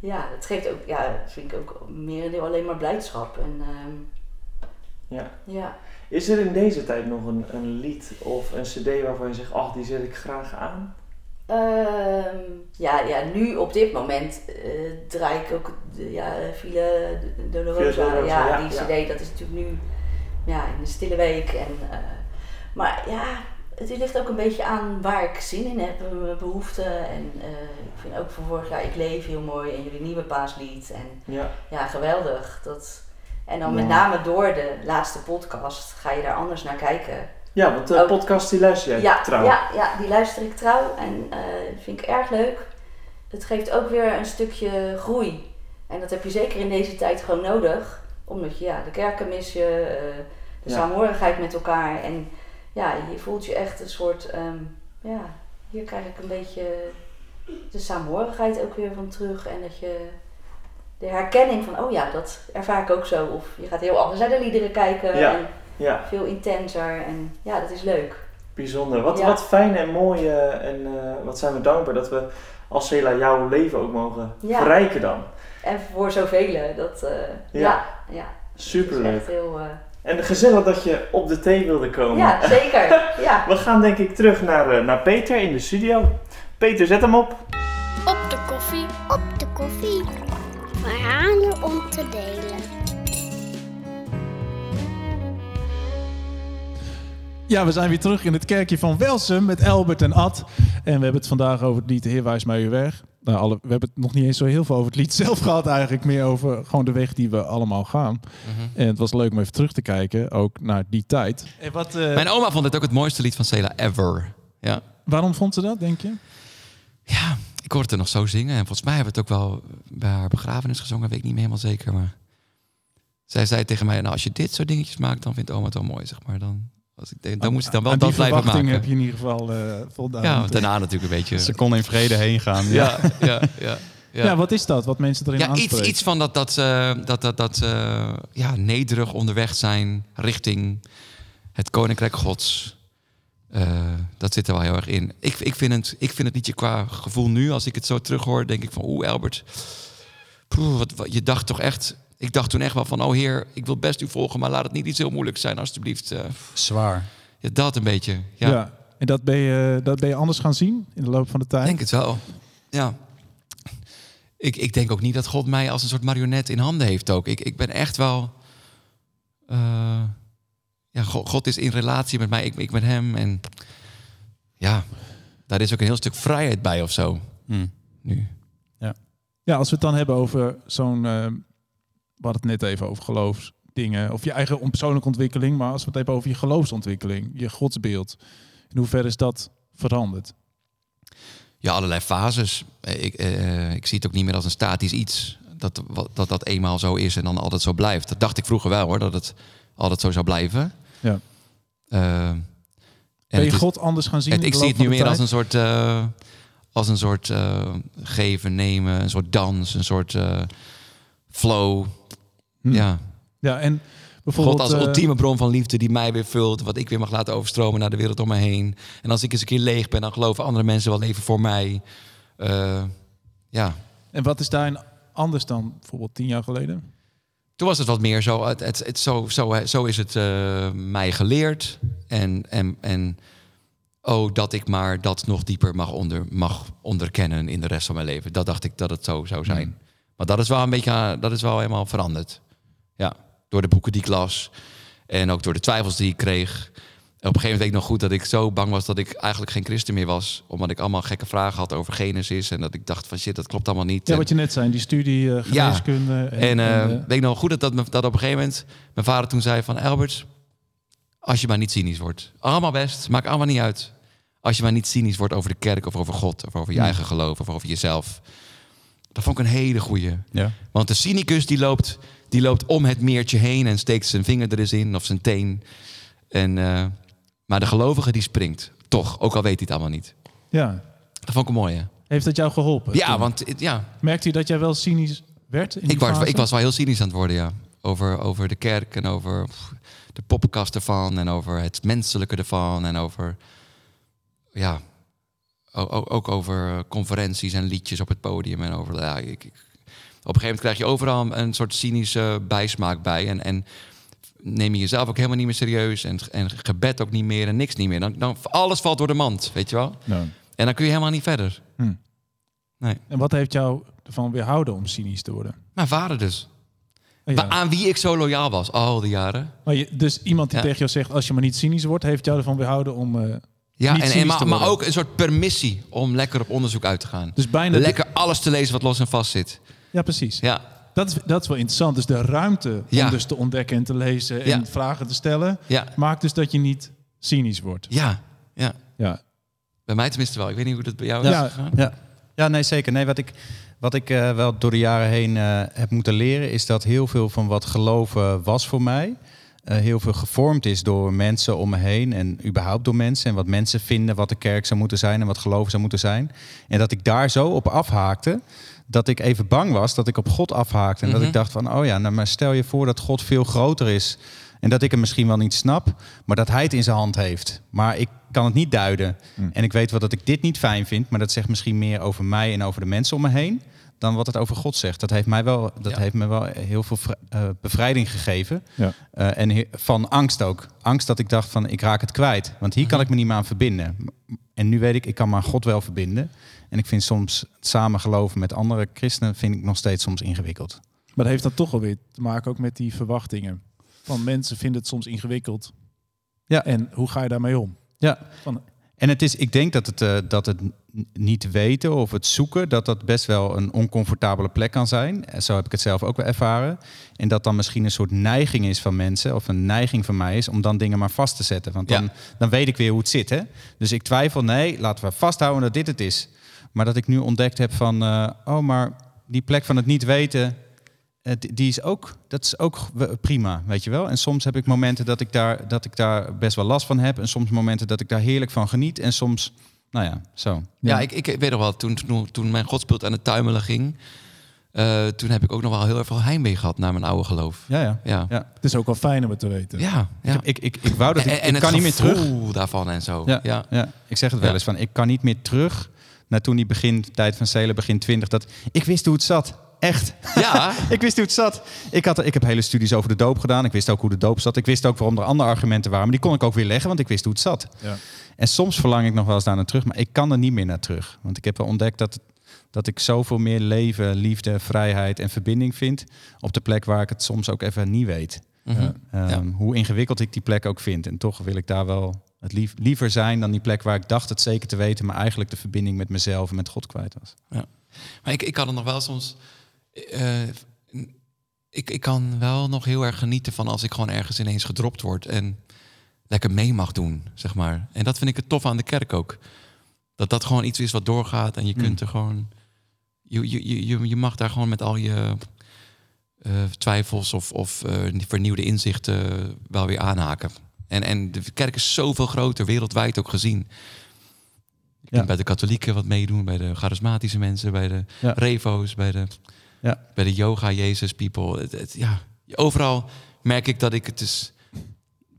ja, het geeft ook, ja, vind ik ook merendeel alleen maar blijdschap. En, ehm, Ja. ja. Is er in deze tijd nog een, een lied of een cd waarvan je zegt, ach, die zet ik graag aan? Ehm, ja, ja, nu op dit moment eh, draai ik ook ja, File Dolorosa. Villa Dolorosa, ja, ja, die ja. cd, dat is natuurlijk nu ja, in de stille week. En, eh, maar ja, het ligt ook een beetje aan waar ik zin in heb, mijn behoeften. En eh, ik vind ook van vorig jaar Ik Leef heel mooi en jullie nieuwe paaslied. En Ja. ja, geweldig. Dat, en dan met name door de laatste podcast ga je daar anders naar kijken. Ja, want de Ook- podcast die luister jij Ja, trouw. ja, ja, die luister ik trouw en eh, dat vind ik erg leuk. Het geeft ook weer een stukje groei. En dat heb je zeker in deze tijd gewoon nodig. Omdat je ja, de kerken mis je, eh, de Ja. saamhorigheid met elkaar. En ja, je voelt je echt een soort, ehm, ja, hier krijg ik een beetje de saamhorigheid ook weer van terug. En dat je de herkenning van, oh ja, dat ervaar ik ook zo. Of je gaat heel anders naar de liederen kijken. Ja. En Ja, veel intenser. En ja, dat is leuk. bijzonder. Wat, Ja. wat fijn en mooi eh, en eh, wat zijn we dankbaar dat we als Cela jouw leven ook mogen verrijken dan. En voor zoveel, dat, eh, Ja. ja. Superleuk. Dat is echt heel, En gezellig dat je op de thee wilde komen. ja, zeker. ja. We gaan denk ik terug naar, eh, naar Peter in de studio. Peter, zet hem op. Op de koffie. Op de koffie. Verhalen om te delen. Ja, we zijn weer terug in het kerkje van Welsum met Albert en Ad. En we hebben het vandaag over het lied Heer wijs mij uw weg. Nou, alle, we hebben het nog niet eens zo heel veel over het lied zelf gehad eigenlijk. Meer over gewoon de weg die we allemaal gaan. Mhm. En het was leuk om even terug te kijken, ook naar die tijd. En wat, eh, Mijn oma vond het ook het mooiste lied van Cela ever. Ja. waarom vond ze dat, denk je? ja, ik hoorde het er nog zo zingen. En volgens mij hebben we het ook wel bij haar begrafenis gezongen. Weet ik niet meer helemaal zeker. Maar zij zei tegen mij, nou, als je dit soort dingetjes maakt, dan vindt oma het wel mooi, zeg maar. Dan, als ik, denk, dan moest ik dan wel Aan dat blijven maken. heb je in ieder geval eh voldaan. Ja, daarna natuurlijk een beetje... Ze kon in vrede heen gaan. Ja, ja, ja. Ja. ja. wat is dat? Wat mensen erin Ja, iets, iets van dat, dat, eh, dat, dat, dat eh, ja, nederig onderweg zijn richting het Koninkrijk Gods. Eh, dat zit er wel heel erg in. Ik, ik, vind het, ik vind het liedje qua gevoel nu, als ik het zo terughoor, denk ik van, oeh, Albert. Poeh, wat, wat- je dacht toch echt. Ik dacht toen echt wel van, oh heer, ik wil best u volgen, maar laat het niet iets heel moeilijks zijn, alstublieft. Eh, Zwaar. ja, dat een beetje. Ja, Ja. En dat ben, je, dat ben je anders gaan zien in de loop van de tijd? ik denk het wel. Ja. Ik, ik denk ook niet dat God mij als een soort marionet in handen heeft ook. Ik, ik ben echt wel... eh, ja, God, God is in relatie met mij, ik, ik met hem. En ja, daar is ook een heel stuk vrijheid bij of zo. Hm. Nu. Ja, als we het dan hebben over zo'n... eh, we hadden het net even over geloofsdingen. Of je eigen on- persoonlijke ontwikkeling. Maar als we het hebben over je geloofsontwikkeling. Je godsbeeld. In hoeverre is dat veranderd? Ja, allerlei fases. Eh, Ik, eh, ik zie het ook niet meer als een statisch iets. Dat, dat dat eenmaal zo is en dan altijd zo blijft. Dat dacht ik vroeger wel hoor, dat het altijd zo zou blijven. Ja. Eh, en Ben je God anders gaan zien Het, in ik zie het nu meer als een soort, eh, als een soort eh, geven, nemen, een soort dans, een soort eh, flow. Hm. Ja, Ja, en bijvoorbeeld... God als eh, ultieme bron van liefde die mij weer vult, wat ik weer mag laten overstromen naar de wereld om me heen. En als ik eens een keer leeg ben, dan geloven andere mensen wel leven voor mij. Eh, ja, En wat is daarin anders dan bijvoorbeeld tien jaar geleden? Toen was het wat meer zo, het, het, het, zo, zo, zo is het eh, mij geleerd. En, en, en oh, dat ik maar dat nog dieper mag, onder, mag onderkennen in de rest van mijn leven. Dat dacht ik dat het zo zou zijn. Maar dat is wel een beetje, dat is wel helemaal veranderd. Ja, door de boeken die ik las. En ook door de twijfels die ik kreeg. En op een gegeven moment weet ik nog goed dat ik zo bang was dat ik eigenlijk geen christen meer was. Omdat ik allemaal gekke vragen had over Genesis. En dat ik dacht van shit, dat klopt allemaal niet. Ja, En- wat je net zei, die studie eh Ja. geneeskunde. en eh, eh, weet ik nog goed dat, dat, me- dat op een gegeven moment mijn vader toen zei van Albert, als je maar niet cynisch wordt. Allemaal best, maakt allemaal niet uit. Als je maar niet cynisch wordt over de kerk of over God of over je Hmm. eigen geloof of over jezelf. Dat vond ik een hele goeie. Ja. Want de cynicus die loopt, die loopt om het meertje heen en steekt zijn vinger er eens in of zijn teen. En, eh, maar de gelovige die springt. Toch, ook al weet hij het allemaal niet. ja. Dat vond ik een mooie. Heeft dat jou geholpen? Ja, toen? want ja, Merkte je dat jij wel cynisch werd? In Ik was, fase? ik was wel heel cynisch aan het worden, ja. Over, over de kerk en over de poppenkast ervan en over het menselijke ervan en over, ja, o- o- ook over conferenties en liedjes op het podium en over, ja, ik, een gegeven moment krijg je overal een soort cynische bijsmaak bij en, en neem je jezelf ook helemaal niet meer serieus en, en gebed ook niet meer en niks niet meer. Dan, dan alles valt door de mand, weet je wel? En dan kun je helemaal niet verder. Hm. Nee. En wat heeft jou ervan weerhouden om cynisch te worden? Mijn vader dus. Oh, ja. Aan wie ik zo loyaal was, al die jaren. Maar je, dus iemand die Ja. tegen jou zegt, als je maar niet cynisch wordt, heeft jou ervan weerhouden om eh, Ja, niet en, en, maar, te maar worden. ook een soort permissie om lekker op onderzoek uit te gaan. Dus bijna... lekker alles te lezen wat los en vast zit. Ja, precies. Ja, Dat is, dat is wel interessant. Dus de ruimte Ja. om dus te ontdekken en te lezen en Ja. vragen te stellen, ja, maakt dus dat je niet cynisch wordt. ja, ja. Ja. Bij mij tenminste wel. Ik weet niet hoe dat bij jou Ja. is gegaan. Ja, ja nee, zeker. Nee, wat ik, wat ik eh, wel door de jaren heen eh, heb moeten leren... is dat heel veel van wat geloven was voor mij... eh, heel veel gevormd is door mensen om me heen... en überhaupt door mensen. En wat mensen vinden wat de kerk zou moeten zijn... en wat geloven zou moeten zijn. En dat ik daar zo op afhaakte... dat ik even bang was dat ik op God afhaakte. En dat Mhm. ik dacht van, oh ja, nou, maar stel je voor dat God veel groter is... En dat ik hem misschien wel niet snap, maar dat hij het in zijn hand heeft. Maar ik kan het niet duiden. En ik weet wel dat ik dit niet fijn vind, maar dat zegt misschien meer over mij en over de mensen om me heen dan wat het over God zegt. Dat heeft mij wel, dat Ja. heeft me wel heel veel eh, bevrijding gegeven. Ja. Eh, en he- van angst ook. Angst dat ik dacht van ik raak het kwijt. Want hier kan ik me niet meer aan verbinden. En nu weet ik, ik kan me aan God wel verbinden. En ik vind soms het samen geloven met andere christenen vind ik nog steeds soms ingewikkeld. Maar dat heeft dan toch alweer te maken ook met die verwachtingen. Van mensen vinden het soms ingewikkeld. Ja. En hoe ga je daarmee om? Ja. Van- En het is, ik denk dat het, eh, dat het niet weten of het zoeken, dat dat best wel een oncomfortabele plek kan zijn. En Zo heb ik het zelf ook wel ervaren. En dat dan misschien een soort neiging is van mensen, of een neiging van mij is, om dan dingen maar vast te zetten. Want dan, Ja. dan weet ik weer hoe het zit. Hè? Dus ik twijfel, nee, laten we vasthouden dat dit het is. Maar dat ik nu ontdekt heb van, eh, oh, maar die plek van het niet weten, eh, die- die is ook, dat is ook prima, weet je wel. En soms heb ik momenten dat ik, daar, dat ik daar best wel last van heb. En soms momenten dat ik daar heerlijk van geniet. En soms, nou ja, zo. Ja, ik, ik weet nog wel, toen, toen, toen mijn godsbeeld aan het tuimelen ging... eh, toen heb ik ook nog wel heel erg veel heimwee gehad naar mijn oude geloof. Ja, ja. Ja, ja. Het is ook wel fijn om het te weten. ja. ja. Ik, ik, ik wou dat ik, en, en ik het kan niet meer terug. daarvan en zo. Ja, Ja. ja. ik zeg het wel Ja. eens van, ik kan niet meer terug naar toen die begin tijd van Celen, begin 20. Dat ik wist hoe het zat. Echt. Ja. ik wist hoe het zat. Ik, had, ik heb hele studies over de doop gedaan. Ik wist ook hoe de doop zat. Ik wist ook waarom er andere argumenten waren. Maar die kon ik ook weer leggen, want ik wist hoe het zat. Ja. En soms verlang ik nog wel eens daar naar terug. Maar ik kan er niet meer naar terug. Want ik heb wel ontdekt dat, dat ik zoveel meer leven, liefde, vrijheid en verbinding vind. Op de plek waar ik het soms ook even niet weet. Mhm. Ehm, Ja. Hoe ingewikkeld ik die plek ook vind. En toch wil ik daar wel het lief, liever zijn dan die plek waar ik dacht het zeker te weten, maar eigenlijk de verbinding met mezelf en met God kwijt was. Maar ik, ik kan het nog wel soms. Eh, ik, ik kan wel nog heel erg genieten van als ik gewoon ergens ineens gedropt word en lekker mee mag doen, zeg maar. En dat vind ik het tof aan de kerk ook. Dat dat gewoon iets is wat doorgaat en je kunt er gewoon. Je, je, je- je, mag daar gewoon met al je eh, twijfels of, of eh, vernieuwde inzichten wel weer aanhaken. En, en de kerk is zoveel groter, wereldwijd ook gezien. Ja. bij de katholieken wat meedoen, bij de charismatische mensen, bij de Ja. revo's, bij de, Ja. bij de yoga, Jezus people. Het, het- ja, overal merk ik dat ik het dus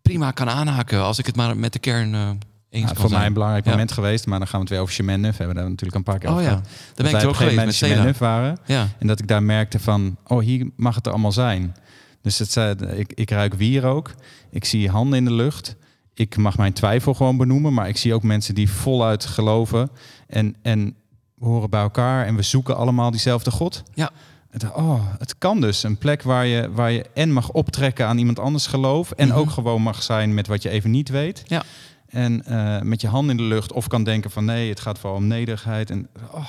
prima kan aanhaken als ik het maar met de kern eh, eens Ja, voor mij een belangrijk Ja. moment geweest, maar dan gaan we het weer over Chemin Neuf hebben. Daar we natuurlijk een paar keer Oh over ja, daar Dat ben ik er ook geweest met Chemin. Neuf waren. Ja. En dat ik daar merkte van, oh, hier mag het er allemaal zijn. Dus het, zei- ik, ik ruik wierook. Ik zie handen in de lucht. Ik mag mijn twijfel gewoon benoemen. Maar ik zie ook mensen die voluit geloven. En, en we horen bij elkaar en we zoeken allemaal diezelfde God. Ja. Het, oh, het kan dus. Een plek waar je, waar je en mag optrekken aan iemand anders geloof. En Mhm. ook gewoon mag zijn met wat je even niet weet. Ja. En eh, met je hand in de lucht. Of kan denken van nee, het gaat vooral om nederigheid. En oh,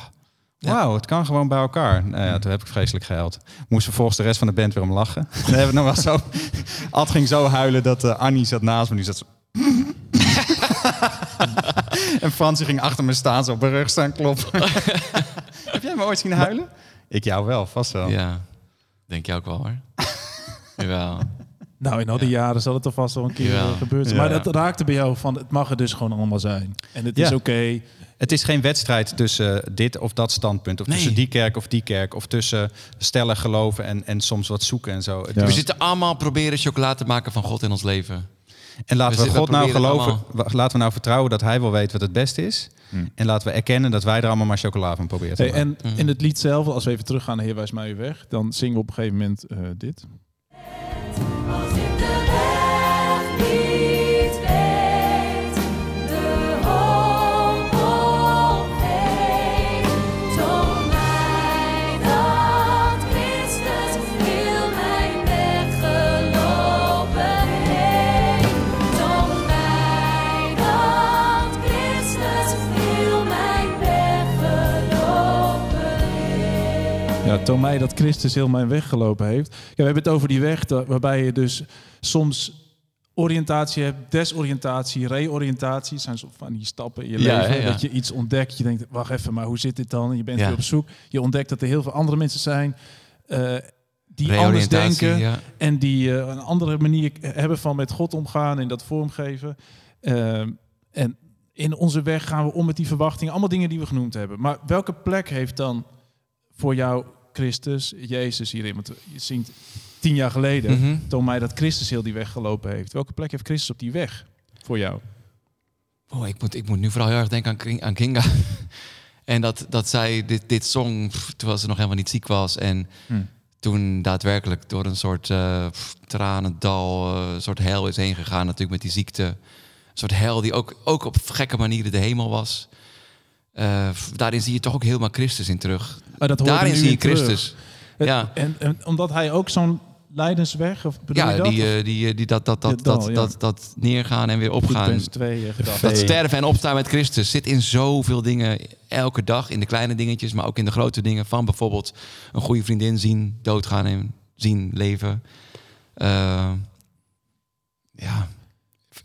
Ja. wauw, het kan gewoon bij elkaar. Nou ja, toen heb ik vreselijk gehuild. Moest vervolgens de rest van de band weer om lachen. Dan hebben we nog wel zo... Ad ging zo huilen dat eh, Annie zat naast me. Die zat zo... en Fransie ging achter me staan, zo op mijn rug staan kloppen. heb jij me ooit zien huilen? Ik jou wel, vast wel. Ja, denk je ook wel hoor. Jawel. Nou, in al die jaren zal het toch vast wel een keer Ja. eh, gebeurd zijn. Ja. Maar dat raakte bij jou van, het mag er dus gewoon allemaal zijn. En het is oké. Het is geen wedstrijd tussen dit of dat standpunt. Of Nee. tussen die kerk of die kerk. Of tussen stellen geloven en, en soms wat zoeken en zo. We zitten allemaal proberen chocola te maken van God in ons leven. En laten We God nou geloven. Laten we nou vertrouwen dat hij wel weet wat het beste is. Hmm. En laten we erkennen dat wij er allemaal maar chocola van proberen te Hey, maken. en in het lied zelf, als we even teruggaan naar Heer Wijs mij weg, dan zingen we op een gegeven moment eh, dit. Ja, toon mij dat Christus heel mijn weg gelopen heeft. Ja, we hebben het over die weg waarbij je dus soms oriëntatie hebt, desoriëntatie, reoriëntatie. zijn zo van die stappen in je Ja, leven. ja. Dat je iets ontdekt. Je denkt, wacht even, maar hoe zit dit dan? En je bent Ja. weer op zoek. Je ontdekt dat er heel veel andere mensen zijn eh, die anders denken. En die eh, een andere manier hebben van met God omgaan en dat vormgeven. Ehm, en in onze weg gaan we om met die verwachtingen. Allemaal dingen die we genoemd hebben. Maar welke plek heeft dan voor jou Christus, Jezus hierin? Want je zingt tien jaar geleden, toon mij dat Christus heel die weg gelopen heeft. Welke plek heeft Christus op die weg voor jou? Oh, ik, moet, ik moet nu vooral heel erg denken aan, King- aan Kinga. en dat, dat zij dit, dit zong pff, terwijl ze nog helemaal niet ziek was. En Hmm. toen daadwerkelijk door een soort eh pff, tranendal, eh, een soort hel is heen gegaan natuurlijk met die ziekte. Een soort hel die ook, ook op gekke manieren de hemel was. Eh, daarin zie je toch ook helemaal Christus in terug. Maar dat hoort daarin nu zie je. Christus. Het- Ja. En, en omdat hij ook zo'n lijdensweg, of bedoel je Ja, dat? die, eh, die, eh, die, dat, dat, dat, dal, dat, ja. dat, dat neergaan en weer opgaan. Philippenzen 2 eh, gedacht. Dat sterven en opstaan met Christus zit in zoveel dingen elke dag. In de kleine dingetjes, maar ook in de grote dingen. Van bijvoorbeeld een goede vriendin zien doodgaan en zien leven. Eh, ja.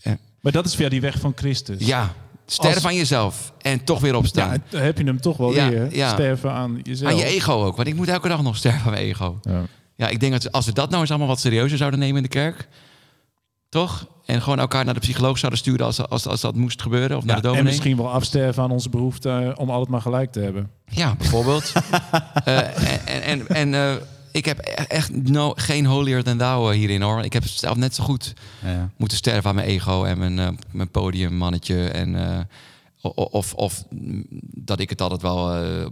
Eh, Maar dat is via die weg van Christus. ja, sterven aan jezelf en toch weer Ja, opstaan. dan heb je hem toch wel Ja, weer. ja. Sterven aan jezelf. aan je ego ook, want ik moet elke dag nog sterven aan mijn ego. Ja. Ja, ik denk dat als we dat nou eens allemaal wat serieuzer zouden nemen in de kerk... Toch? En gewoon elkaar naar de psycholoog zouden sturen als, als, als dat moest gebeuren. Of naar de Ja, en dominee. misschien wel afsterven aan onze behoefte eh, om altijd maar gelijk te hebben. Ja, bijvoorbeeld. Eh, en en, en eh, ik heb e- echt no, geen holier than thou eh, hierin hoor. Ik heb zelf net zo goed Ja, ja. moeten sterven aan mijn ego en mijn, eh, mijn podiummannetje. En, eh, of, of dat ik het altijd wel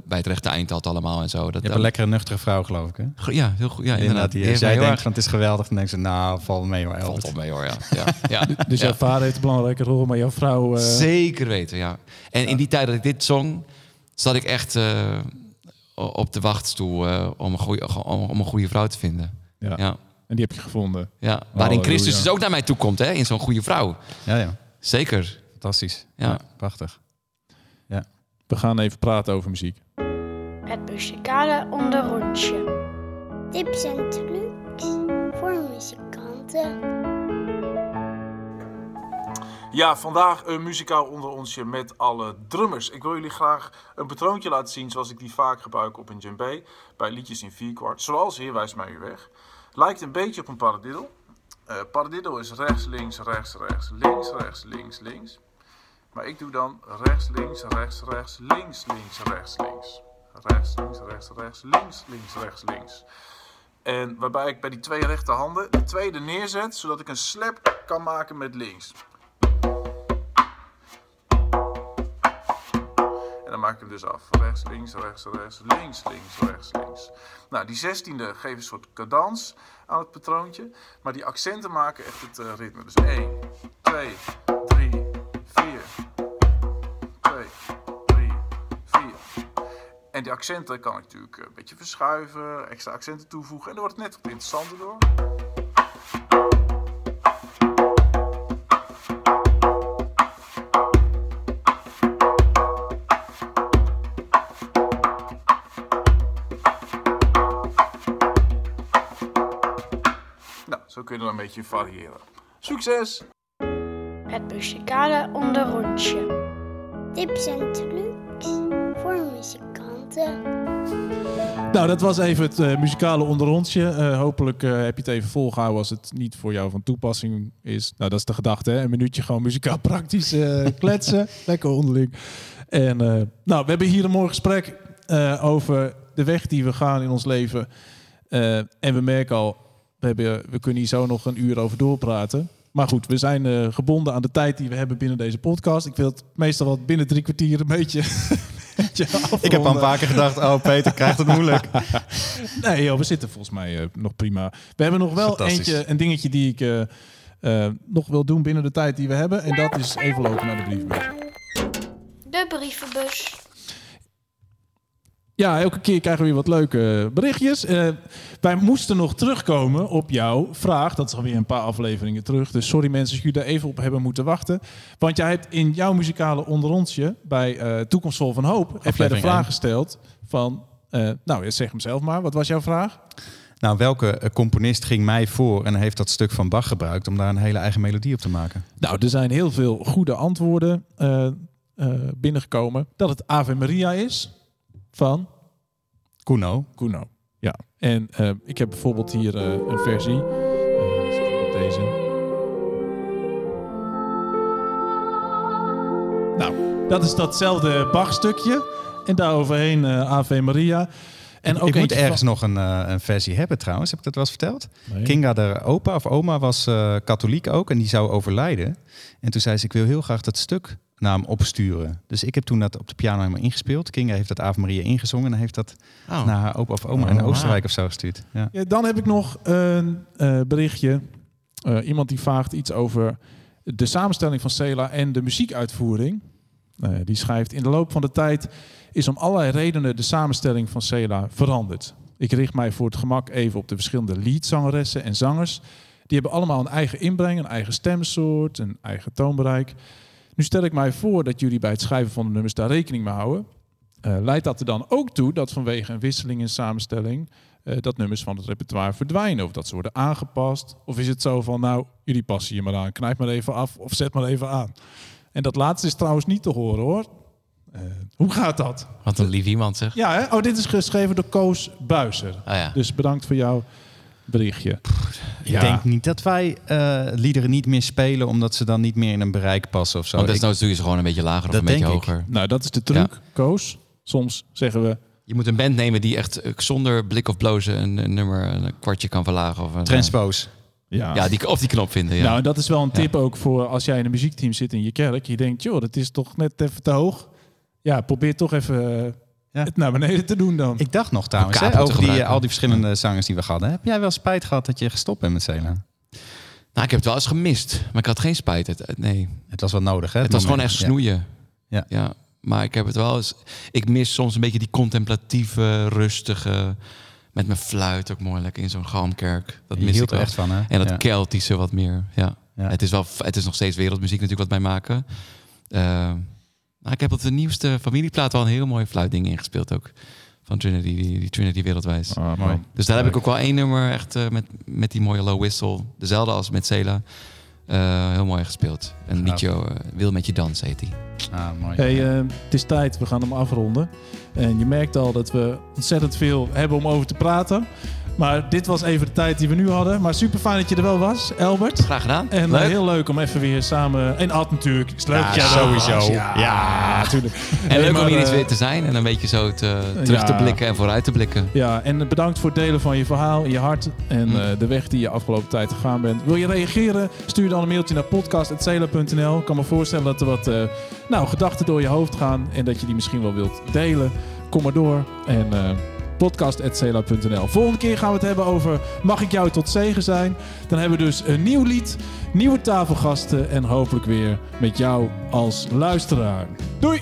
bij het rechte eind had allemaal en zo. Dat, Je hebt een lekkere nuchtere vrouw, geloof ik. Hè? Ja, heel goed. Ja, inderdaad. Die, heel denkt van het is geweldig, dan denkt ze, nou, val mee hoor, erg- Elbert. Valt op mee hoor, ja. ja, ja. Dus Ja. jouw vader heeft een belangrijke rol, maar jouw vrouw... Zeker weten, ja. En in die tijd dat ik dit zong, zat ik echt eh, op de wachtstoel eh, om, een goede, om, om een goede vrouw te vinden. ja. Ja. En die heb je gevonden. Ja, waarin. Christus dus ook naar mij toe komt, hè, in zo'n goede vrouw. Ja, ja. Zeker. Fantastisch. Ja. Ja. prachtig. We gaan even praten over muziek. Het muzikale onderrondje. Tips en trucs voor muzikanten. Ja, vandaag een muzikaal onder onsje met alle drummers. Ik wil jullie graag een patroontje laten zien zoals ik die vaak gebruik op een djembe bij liedjes in vierkwart. Zoals Heer wijst mij u weg. Lijkt een beetje op een. Eh paradiddle is rechts, links, rechts, rechts, links, rechts, links, links. Maar ik doe dan rechts, links, rechts, rechts, links, links, rechts, links. Rechts, links, rechts, rechts, links, links, rechts, links. En waarbij ik bij die twee rechterhanden de tweede neerzet, zodat ik een slap kan maken met links. Maak hem dus af. Rechts, links, rechts, rechts, links, links, rechts, links. Nou, die zestiende geeft een soort cadans aan het patroontje. Maar die accenten maken echt het eh, ritme. Dus 1, 2, 3, 4. 2, 3, 4. En die accenten kan ik natuurlijk eh, een beetje verschuiven, extra accenten toevoegen. En dan wordt het net wat interessanter door. Zo kun je dan een beetje variëren. Succes! Het muzikale onderrondje. Tips en trucs voor muzikanten. Nou, dat was even het eh, muzikale onderrondje. Eh, hopelijk eh, heb je het even volgehouden als het niet voor jou van toepassing is. Nou, dat is de gedachte, hè? Een minuutje gewoon muzikaal praktisch eh, kletsen. Lekker onderling. En eh, nou, we hebben hier een mooi gesprek eh, over de weg die we gaan in ons leven. Eh, en we merken al, we, hebben, we kunnen hier zo nog een uur over doorpraten. Maar goed, we zijn eh, gebonden aan de tijd die we hebben binnen deze podcast. Ik wil het meestal wat binnen drie kwartier een beetje, beetje Ik heb al een afronden. paar keer gedacht, oh Peter krijgt het moeilijk. Nee, joh, we zitten volgens mij eh, nog prima. We hebben nog wel eentje, een dingetje die ik eh, eh, nog wil doen binnen de tijd die we hebben. En dat is even lopen naar de brievenbus. De brievenbus. Ja, elke keer krijgen we weer wat leuke berichtjes. Eh, wij moesten nog terugkomen op jouw vraag. Dat is alweer een paar afleveringen terug. Dus sorry mensen als jullie daar even op hebben moeten wachten. Want jij hebt in jouw muzikale onderrondje bij eh Toekomstvol van Hoop... heb jij de vraag gesteld van... eh, nou, zeg hem zelf maar. Wat was jouw vraag? Nou, welke componist ging mij voor en heeft dat stuk van Bach gebruikt om daar een hele eigen melodie op te maken? Nou, er zijn heel veel goede antwoorden binnengekomen. Dat het Ave Maria is van Kuno. Kuno. Ja, en eh, ik heb bijvoorbeeld hier eh, een versie. Eh, zeg ik deze. Nou, dat is datzelfde Bach-stukje. En daaroverheen eh Ave Maria. En ook ik moet ergens van- nog een, eh, een versie hebben trouwens. Heb ik dat wel eens verteld? Nee. Kinga, de opa of oma, was eh, katholiek ook. En die zou overlijden. En toen zei ze, ik wil heel graag dat stuk naar hem opsturen. Dus ik heb toen dat op de piano helemaal ingespeeld. Kinga heeft dat Ave Maria ingezongen. En heeft dat Oh. naar haar opa of oma Oh, in wauw. Oostenrijk of zo gestuurd. Ja. Ja, dan heb ik nog een eh, berichtje. Eh, iemand die vraagt iets over de samenstelling van Cela en de muziekuitvoering. Eh, die schrijft: In de loop van de tijd is om allerlei redenen de samenstelling van Cela veranderd. Ik richt mij voor het gemak even op de verschillende leadzangeressen en zangers. Die hebben allemaal een eigen inbreng, een eigen stemsoort, een eigen toonbereik. Nu stel ik mij voor dat jullie bij het schrijven van de nummers daar rekening mee houden. Eh, leidt dat er dan ook toe dat vanwege een wisseling in samenstelling eh, dat nummers van het repertoire verdwijnen of dat ze worden aangepast? Of is het zo van, nou, jullie passen je maar aan, knijp maar even af of zet maar even aan? En dat laatste is trouwens niet te horen hoor. Eh, hoe gaat dat? Wat een lief iemand zeg. Ja, hè? Oh, dit is geschreven door Koos Buizer. Ah ja. Dus bedankt voor jouw berichtje. Ik denk niet dat wij eh, liederen niet meer spelen omdat ze dan niet meer in een bereik passen of zo. Want desnoods doe je ze gewoon een beetje lager of Dat een beetje denk ik. hoger. Nou, dat is de truc, Koos. Soms zeggen we, Je moet een band nemen die echt eh, zonder blik of blozen een, een nummer een kwartje kan verlagen. Of een, Transpose. ja, Ja, die, of die knop vinden. Ja. Nou, en dat is wel een tip ook voor als jij in een muziekteam zit in je kerk. Je denkt, joh, dat is toch net even te hoog. Ja, probeer toch even eh, Ja. het naar beneden te doen dan. Ik dacht nog trouwens, hè, over die, gebruiken. al die verschillende zangers die we hadden. Heb jij wel spijt gehad dat je gestopt bent met Cela? nou, ik heb het wel eens gemist, maar ik had geen spijt. Het, het- nee, Het was wel nodig, hè? het was gewoon echt snoeien. Ja. ja. Maar ik heb het wel eens... Ik mis soms een beetje die contemplatieve, rustige... Met mijn fluit ook mooi, lekker in zo'n galmkerk. Dat mis hield ik er wel. echt van, hè? En dat Ja. Keltische wat meer, ja. Ja. Het, is wel, het is nog steeds wereldmuziek natuurlijk wat wij maken. Eh, ik heb op de nieuwste familieplaat wel een heel mooi fluitding ingespeeld ook. Van Trinity, die, die Trinity Wereldwijs. Ah, Mooi. Dus daar heb ik ook wel één nummer echt eh, met, met die mooie low whistle. Dezelfde als met Cela. Eh, heel mooi gespeeld. Een Gaaf. liedje, eh, Wil met je dans heet die. Ah, mooi. Hey, eh, het is tijd, we gaan hem afronden. En je merkt al dat we ontzettend veel hebben om over te praten. Maar dit was even de tijd die we nu hadden. Maar super fijn dat je er wel was, Albert. Graag gedaan. En eh, Leuk. heel leuk om even weer samen... En Ad natuurlijk. Het is leuk Ja, sowieso. Ja, Ja. natuurlijk. En leuk om hier iets eh, weer te zijn en een beetje zo te, terug te blikken en vooruit te blikken. Ja, en bedankt voor het delen van je verhaal, je hart en Mm. eh, de weg die je afgelopen tijd gegaan bent. Wil je reageren? Stuur dan een mailtje naar podcast.cela.nl. Ik kan me voorstellen dat er wat nou, gedachten door je hoofd gaan en dat je die misschien wel wilt delen. Kom maar door en podcast.cela.nl. Volgende keer gaan we het hebben over Mag ik jou tot zegen zijn? Dan hebben we dus een nieuw lied, nieuwe tafelgasten en hopelijk weer met jou als luisteraar. Doei!